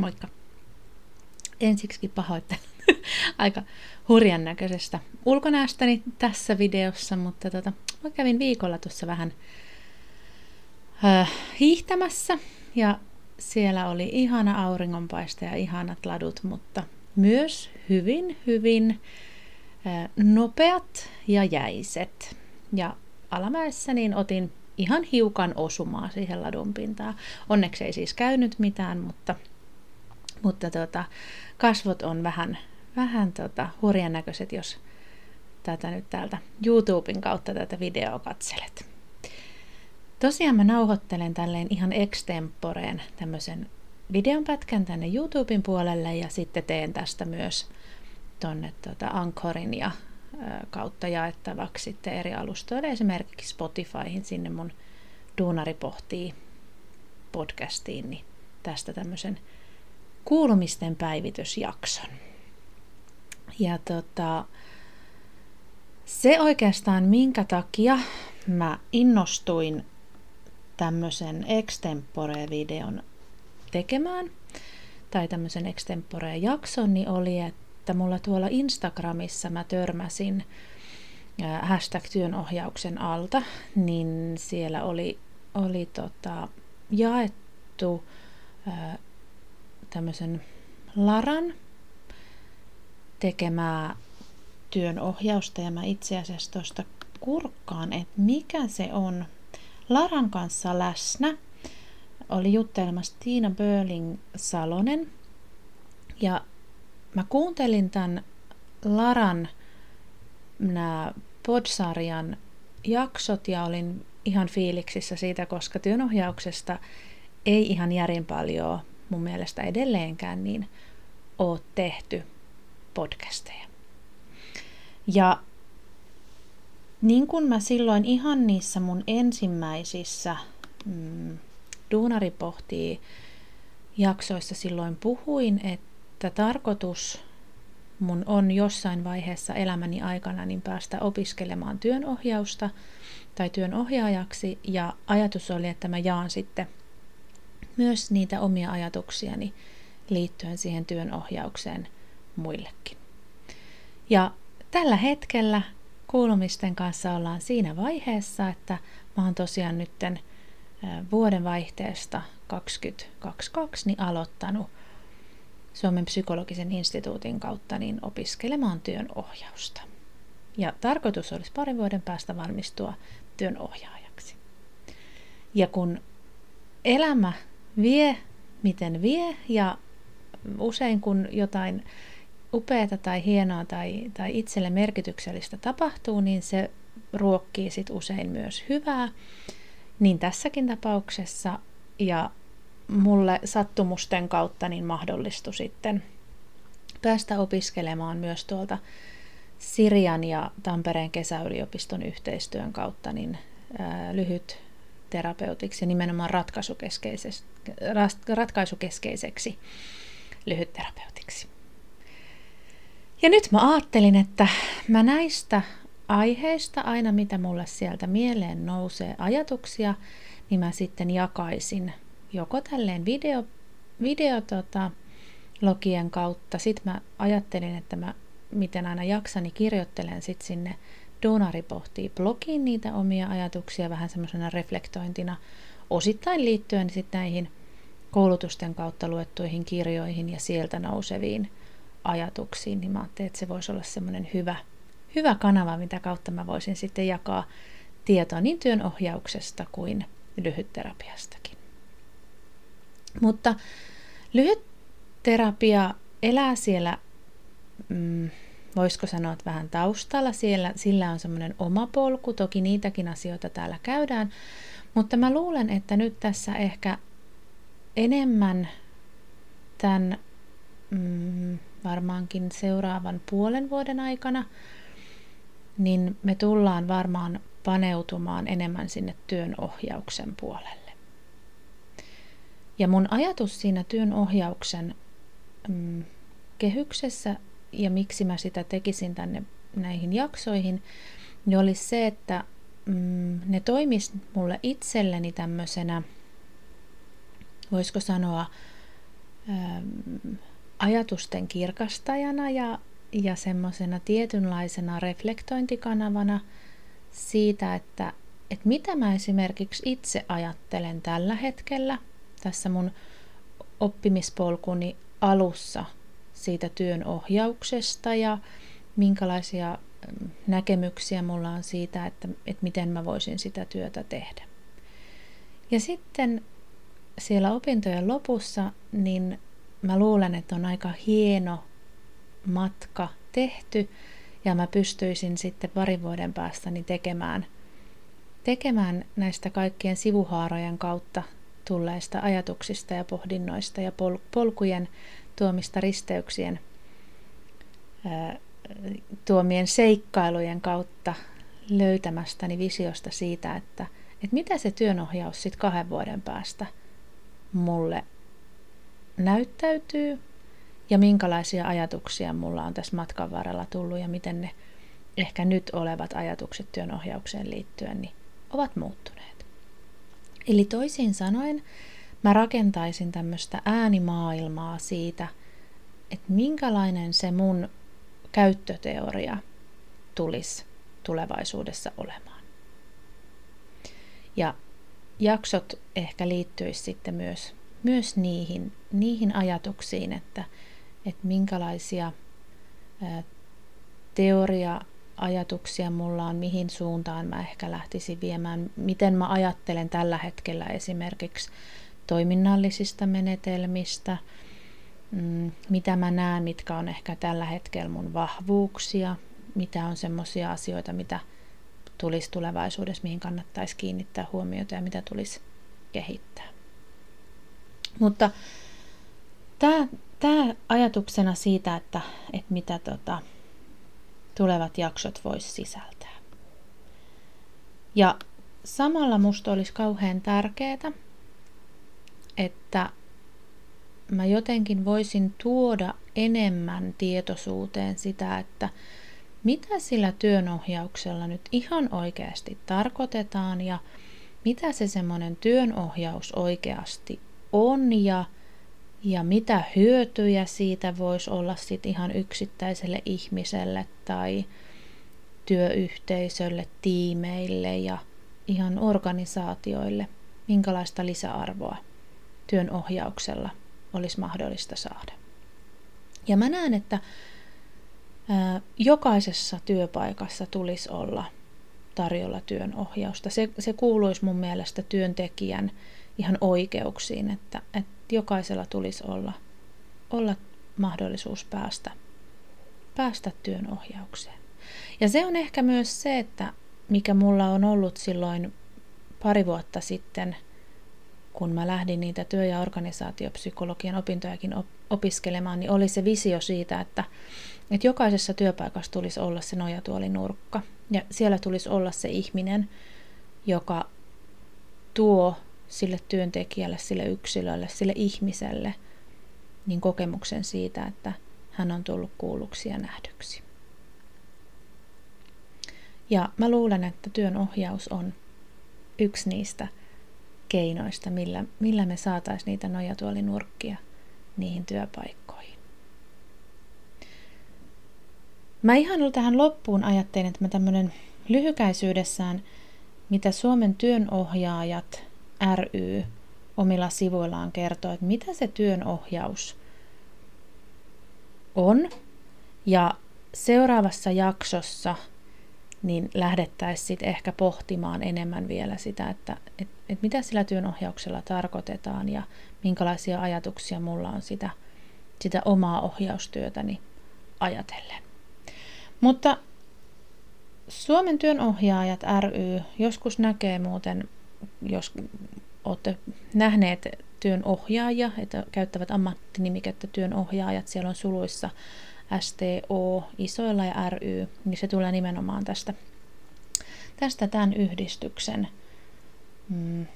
Moikka! Ensiksi pahoittelen aika hurjan näköisestä ulkonäöstäni tässä videossa, mutta tota, mä kävin viikolla tuossa vähän äh, hiihtämässä ja siellä oli ihana auringonpaiste ja ihanat ladut, mutta myös hyvin, hyvin äh, nopeat ja jäiset. Ja alamäessä niin otin ihan hiukan osumaa siihen ladun pintaan. Onneksi ei siis käynyt mitään, mutta, mutta tota, kasvot on vähän, vähän tota, hurjan näköiset, jos tätä nyt täältä YouTuben kautta tätä videoa katselet. Tosiaan mä nauhoittelen tälleen ihan extemporeen tämmöisen videonpätkän tänne YouTuben puolelle ja sitten teen tästä myös tonne tota Anchorin ja kautta jaettavaksi sitten eri alustoille, esimerkiksi Spotifyhin sinne mun Duunari pohtii podcastiin, niin tästä tämmöisen kuulumisten päivitysjakson. Ja tota, se oikeastaan minkä takia mä innostuin tämmöisen extempore-videon tekemään, tai tämmöisen extempore-jakson, niin oli, että mulla tuolla Instagramissa mä törmäsin hashtag työnohjauksen alta, niin siellä oli, oli tota, jaettu tämmöisen Laran tekemää työnohjausta ja mä itse asiassa tuosta kurkkaan, että mikä se on. Laran kanssa läsnä oli juttelemassa Tiina Börling Salonen ja mä kuuntelin tämän Laran nämä podsarjan jaksot ja olin ihan fiiliksissä siitä, koska työnohjauksesta ei ihan järin paljon mun mielestä edelleenkään niin ole tehty podcasteja. Ja niin kuin mä silloin ihan niissä mun ensimmäisissä mm, Duunari pohtii jaksoissa silloin puhuin, että tarkoitus mun on jossain vaiheessa elämäni aikana niin päästä opiskelemaan työnohjausta tai työnohjaajaksi ja ajatus oli, että mä jaan sitten myös niitä omia ajatuksiani liittyen siihen työnohjaukseen muillekin. Ja tällä hetkellä kuulumisten kanssa ollaan siinä vaiheessa, että mä oon tosiaan nytten vuoden vaihteesta 2022 niin aloittanut Suomen psykologisen instituutin kautta niin opiskelemaan työn ohjausta. Ja tarkoitus olisi parin vuoden päästä valmistua työn ohjaajaksi. Ja kun elämä vie, miten vie, ja usein kun jotain upeata tai hienoa tai, tai itselle merkityksellistä tapahtuu, niin se ruokkii sit usein myös hyvää. Niin tässäkin tapauksessa. Ja mulle sattumusten kautta niin mahdollistui sitten päästä opiskelemaan myös tuolta Sirian ja Tampereen kesäyliopiston yhteistyön kautta niin ää, lyhyt terapeutiksi ja nimenomaan ratkaisukeskeiseksi, ratkaisukeskeiseksi lyhytterapeutiksi. Ja nyt mä ajattelin, että mä näistä aiheista, aina mitä mulle sieltä mieleen nousee ajatuksia, niin mä sitten jakaisin joko tälleen video, video tota, logien kautta. Sitten mä ajattelin, että mä miten aina jaksani kirjoittelen sit sinne Donari pohtii blogiin niitä omia ajatuksia vähän semmoisena reflektointina osittain liittyen sitten näihin koulutusten kautta luettuihin kirjoihin ja sieltä nouseviin ajatuksiin, niin mä ajattelin, että se voisi olla semmoinen hyvä, hyvä kanava, mitä kautta mä voisin sitten jakaa tietoa niin työn ohjauksesta kuin lyhytterapiastakin. Mutta lyhyt terapia elää siellä, mm, voisiko sanoa, että vähän taustalla. Siellä, sillä on semmoinen oma polku, toki niitäkin asioita täällä käydään, mutta mä luulen, että nyt tässä ehkä enemmän tämän mm, varmaankin seuraavan puolen vuoden aikana, niin me tullaan varmaan paneutumaan enemmän sinne työn ohjauksen puolelle. Ja mun ajatus siinä työn ohjauksen mm, kehyksessä ja miksi mä sitä tekisin tänne näihin jaksoihin, niin olisi se, että mm, ne toimis mulle itselleni tämmöisenä, voisiko sanoa, ajatusten kirkastajana ja, ja semmoisena tietynlaisena reflektointikanavana siitä, että, että mitä mä esimerkiksi itse ajattelen tällä hetkellä tässä mun oppimispolkuni alussa siitä työn ohjauksesta ja minkälaisia näkemyksiä mulla on siitä, että, että miten mä voisin sitä työtä tehdä. Ja sitten siellä opintojen lopussa, niin mä luulen, että on aika hieno matka tehty ja mä pystyisin sitten parin vuoden päästä niin tekemään, tekemään näistä kaikkien sivuhaarojen kautta tulleista ajatuksista ja pohdinnoista ja pol- polkujen tuomista risteyksien tuomien seikkailujen kautta löytämästäni visiosta siitä, että, että mitä se työnohjaus sitten kahden vuoden päästä mulle näyttäytyy ja minkälaisia ajatuksia mulla on tässä matkan varrella tullut ja miten ne ehkä nyt olevat ajatukset työnohjaukseen liittyen niin ovat muuttuneet. Eli toisin sanoen mä rakentaisin tämmöistä äänimaailmaa siitä, että minkälainen se mun käyttöteoria tulisi tulevaisuudessa olemaan. Ja jaksot ehkä liittyisi sitten myös, myös niihin, niihin ajatuksiin, että, että minkälaisia teoria-ajatuksia mulla on, mihin suuntaan mä ehkä lähtisin viemään, miten mä ajattelen tällä hetkellä esimerkiksi toiminnallisista menetelmistä, mm, mitä mä näen, mitkä on ehkä tällä hetkellä mun vahvuuksia, mitä on semmoisia asioita, mitä tulisi tulevaisuudessa, mihin kannattaisi kiinnittää huomiota ja mitä tulisi kehittää. Mutta tämä, tämä ajatuksena siitä, että, että mitä tota, tulevat jaksot voisi sisältää. Ja samalla musta olisi kauhean tärkeää, että mä jotenkin voisin tuoda enemmän tietoisuuteen sitä, että mitä sillä työnohjauksella nyt ihan oikeasti tarkoitetaan ja mitä se semmoinen työnohjaus oikeasti on ja, ja mitä hyötyjä siitä voisi olla sit ihan yksittäiselle ihmiselle tai työyhteisölle, tiimeille ja ihan organisaatioille, minkälaista lisäarvoa työn ohjauksella olisi mahdollista saada. Ja mä näen, että jokaisessa työpaikassa tulisi olla tarjolla työn ohjausta. Se, se kuuluisi mun mielestä työntekijän ihan oikeuksiin, että, että jokaisella tulisi olla, olla mahdollisuus päästä, päästä työn ohjaukseen. Ja se on ehkä myös se, että mikä mulla on ollut silloin pari vuotta sitten – kun mä lähdin niitä työ- ja organisaatiopsykologian opintojakin opiskelemaan, niin oli se visio siitä, että, että jokaisessa työpaikassa tulisi olla se nojatuolinurkka. Ja siellä tulisi olla se ihminen, joka tuo sille työntekijälle, sille yksilölle, sille ihmiselle niin kokemuksen siitä, että hän on tullut kuulluksi ja nähdyksi. Ja mä luulen, että työn ohjaus on yksi niistä – keinoista, millä, millä me saataisiin niitä nojatuolinurkkia niihin työpaikkoihin. Mä ihan tähän loppuun ajattelin, että mä tämmöinen lyhykäisyydessään, mitä Suomen työnohjaajat ry omilla sivuillaan kertoo, että mitä se työnohjaus on. Ja seuraavassa jaksossa – niin lähdettäisiin sitten ehkä pohtimaan enemmän vielä sitä, että et, et mitä sillä työnohjauksella tarkoitetaan ja minkälaisia ajatuksia mulla on sitä, sitä omaa ohjaustyötäni ajatellen. Mutta Suomen työnohjaajat ry joskus näkee muuten, jos olette nähneet työnohjaaja, että käyttävät ammattinimikettä työnohjaajat, siellä on suluissa STO isoilla ja ry, niin se tulee nimenomaan tästä, tästä tämän yhdistyksen mm,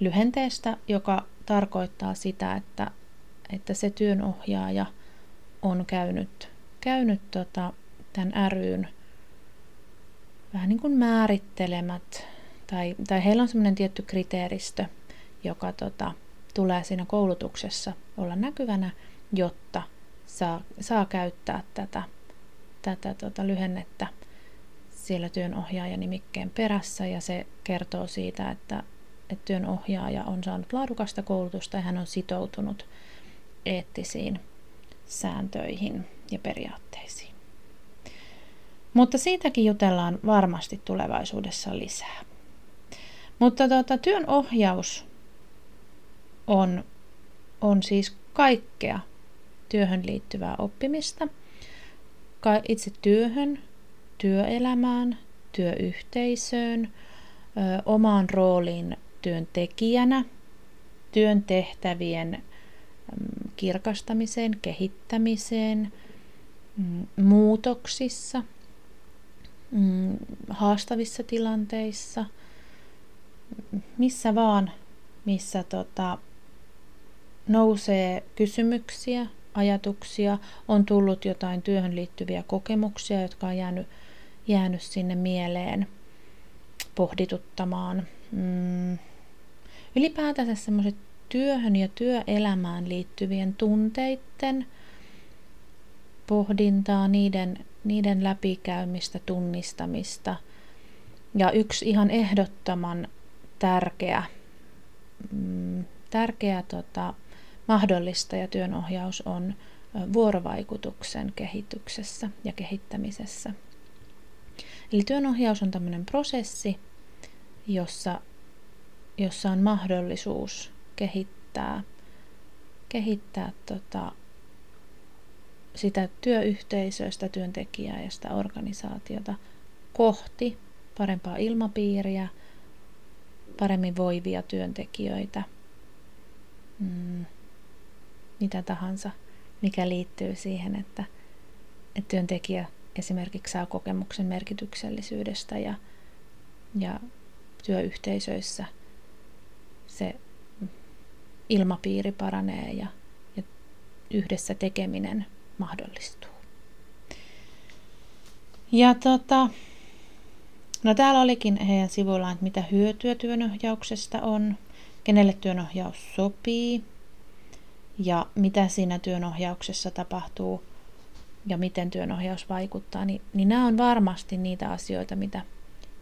lyhenteestä, joka tarkoittaa sitä, että, että se työnohjaaja on käynyt, käynyt tota, tämän ryn vähän niin kuin määrittelemät, tai, tai heillä on semmoinen tietty kriteeristö, joka tota, tulee siinä koulutuksessa olla näkyvänä, jotta saa, saa käyttää tätä, tätä tota lyhennettä siellä työnohjaajan nimikkeen perässä ja se kertoo siitä, että, että työnohjaaja on saanut laadukasta koulutusta ja hän on sitoutunut eettisiin sääntöihin ja periaatteisiin. Mutta siitäkin jutellaan varmasti tulevaisuudessa lisää. Mutta tuota, työn ohjaus on, on siis kaikkea työhön liittyvää oppimista. Itse työhön, työelämään, työyhteisöön, omaan rooliin työntekijänä, työn tehtävien kirkastamiseen, kehittämiseen, mm, muutoksissa, mm, haastavissa tilanteissa, missä vaan, missä tota, nousee kysymyksiä, ajatuksia, on tullut jotain työhön liittyviä kokemuksia, jotka on jäänyt, jäänyt sinne mieleen pohdituttamaan. Mm. Ylipäätänsä semmoiset työhön ja työelämään liittyvien tunteiden pohdintaa, niiden, niiden läpikäymistä, tunnistamista. Ja yksi ihan ehdottoman tärkeä, mm, tärkeä tota, mahdollistaja työnohjaus on vuorovaikutuksen kehityksessä ja kehittämisessä. Eli työnohjaus on tämmöinen prosessi, jossa, jossa on mahdollisuus kehittää, kehittää tota, sitä työyhteisöä, sitä työntekijää ja sitä organisaatiota kohti parempaa ilmapiiriä, paremmin voivia työntekijöitä, mm, mitä tahansa, mikä liittyy siihen, että, että työntekijä esimerkiksi saa kokemuksen merkityksellisyydestä ja, ja työyhteisöissä se ilmapiiri paranee ja, ja yhdessä tekeminen mahdollistuu. Ja tota, no täällä olikin heidän sivuillaan, että mitä hyötyä työnohjauksesta on, kenelle työnohjaus sopii ja mitä siinä työnohjauksessa tapahtuu ja miten työnohjaus vaikuttaa, niin, niin nämä on varmasti niitä asioita, mitä,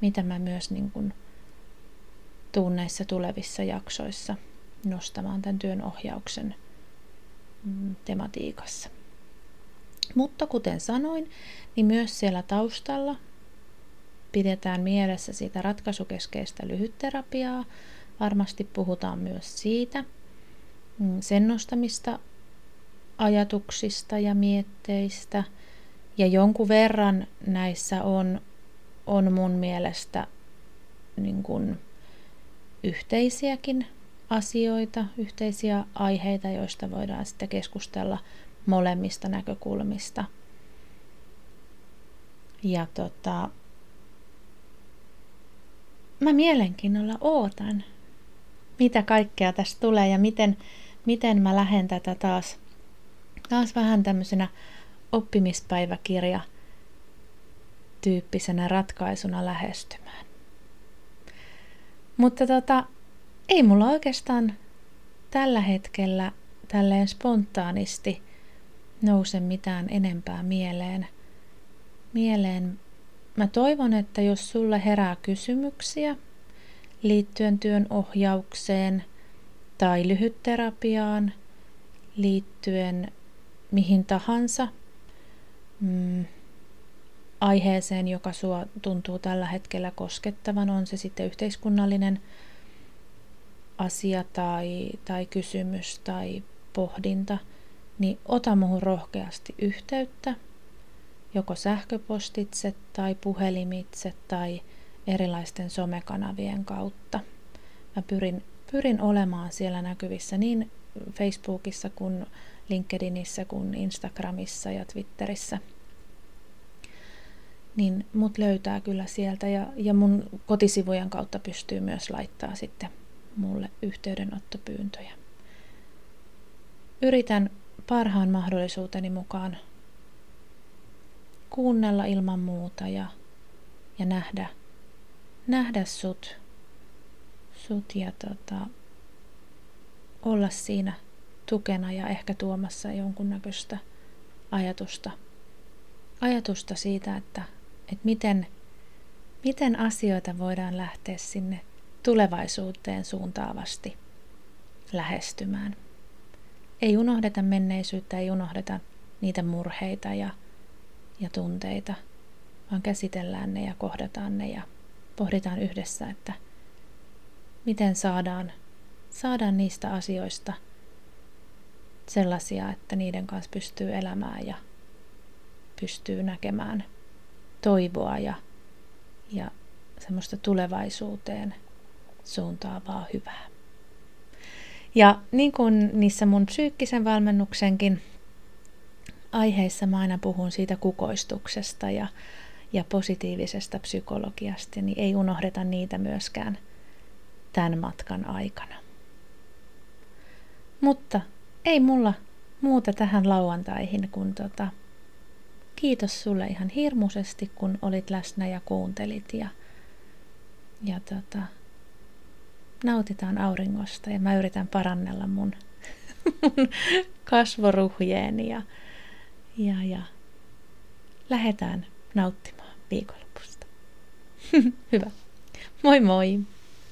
mitä mä myös niin kuin tunneissa tulevissa jaksoissa nostamaan tämän työn ohjauksen mm, tematiikassa. Mutta kuten sanoin, niin myös siellä taustalla pidetään mielessä sitä ratkaisukeskeistä lyhytterapiaa. Varmasti puhutaan myös siitä, sen nostamista ajatuksista ja mietteistä. Ja jonkun verran näissä on, on mun mielestä niin kuin yhteisiäkin asioita, yhteisiä aiheita, joista voidaan sitten keskustella molemmista näkökulmista. Ja tota, mä mielenkiinnolla ootan, mitä kaikkea tästä tulee ja miten, miten mä lähden tätä taas, taas vähän tämmöisenä oppimispäiväkirja tyyppisenä ratkaisuna lähestymään. Mutta tota, ei mulla oikeastaan tällä hetkellä tälleen spontaanisti nouse mitään enempää mieleen. Mieleen. Mä toivon, että jos sulle herää kysymyksiä liittyen työn ohjaukseen tai lyhytterapiaan, liittyen mihin tahansa mm, aiheeseen, joka sua tuntuu tällä hetkellä koskettavan, on se sitten yhteiskunnallinen asia tai, tai kysymys tai pohdinta, niin ota muuhun rohkeasti yhteyttä, joko sähköpostitse tai puhelimitse tai erilaisten somekanavien kautta. Mä pyrin, pyrin olemaan siellä näkyvissä niin Facebookissa kuin LinkedInissä kuin Instagramissa ja Twitterissä. Niin mut löytää kyllä sieltä ja, ja mun kotisivujen kautta pystyy myös laittaa sitten mulle yhteydenottopyyntöjä. Yritän parhaan mahdollisuuteni mukaan kuunnella ilman muuta ja, ja nähdä, nähdä sut, sut ja tota, olla siinä tukena ja ehkä tuomassa jonkunnäköistä ajatusta, ajatusta siitä, että, että miten, miten asioita voidaan lähteä sinne tulevaisuuteen suuntaavasti lähestymään. Ei unohdeta menneisyyttä, ei unohdeta niitä murheita ja, ja tunteita, vaan käsitellään ne ja kohdataan ne ja pohditaan yhdessä, että miten saadaan, saadaan niistä asioista sellaisia, että niiden kanssa pystyy elämään ja pystyy näkemään toivoa ja, ja semmoista tulevaisuuteen suuntaavaa hyvää. Ja niin kuin niissä mun psyykkisen valmennuksenkin aiheissa mä aina puhun siitä kukoistuksesta ja, ja positiivisesta psykologiasta, niin ei unohdeta niitä myöskään tämän matkan aikana. Mutta ei mulla muuta tähän lauantaihin kuin tota, kiitos sulle ihan hirmuisesti, kun olit läsnä ja kuuntelit ja, ja tota, nautitaan auringosta ja mä yritän parannella mun, mun kasvoruhjeeni ja, ja, ja lähdetään nauttimaan viikonlopusta. Hyvä. Moi moi!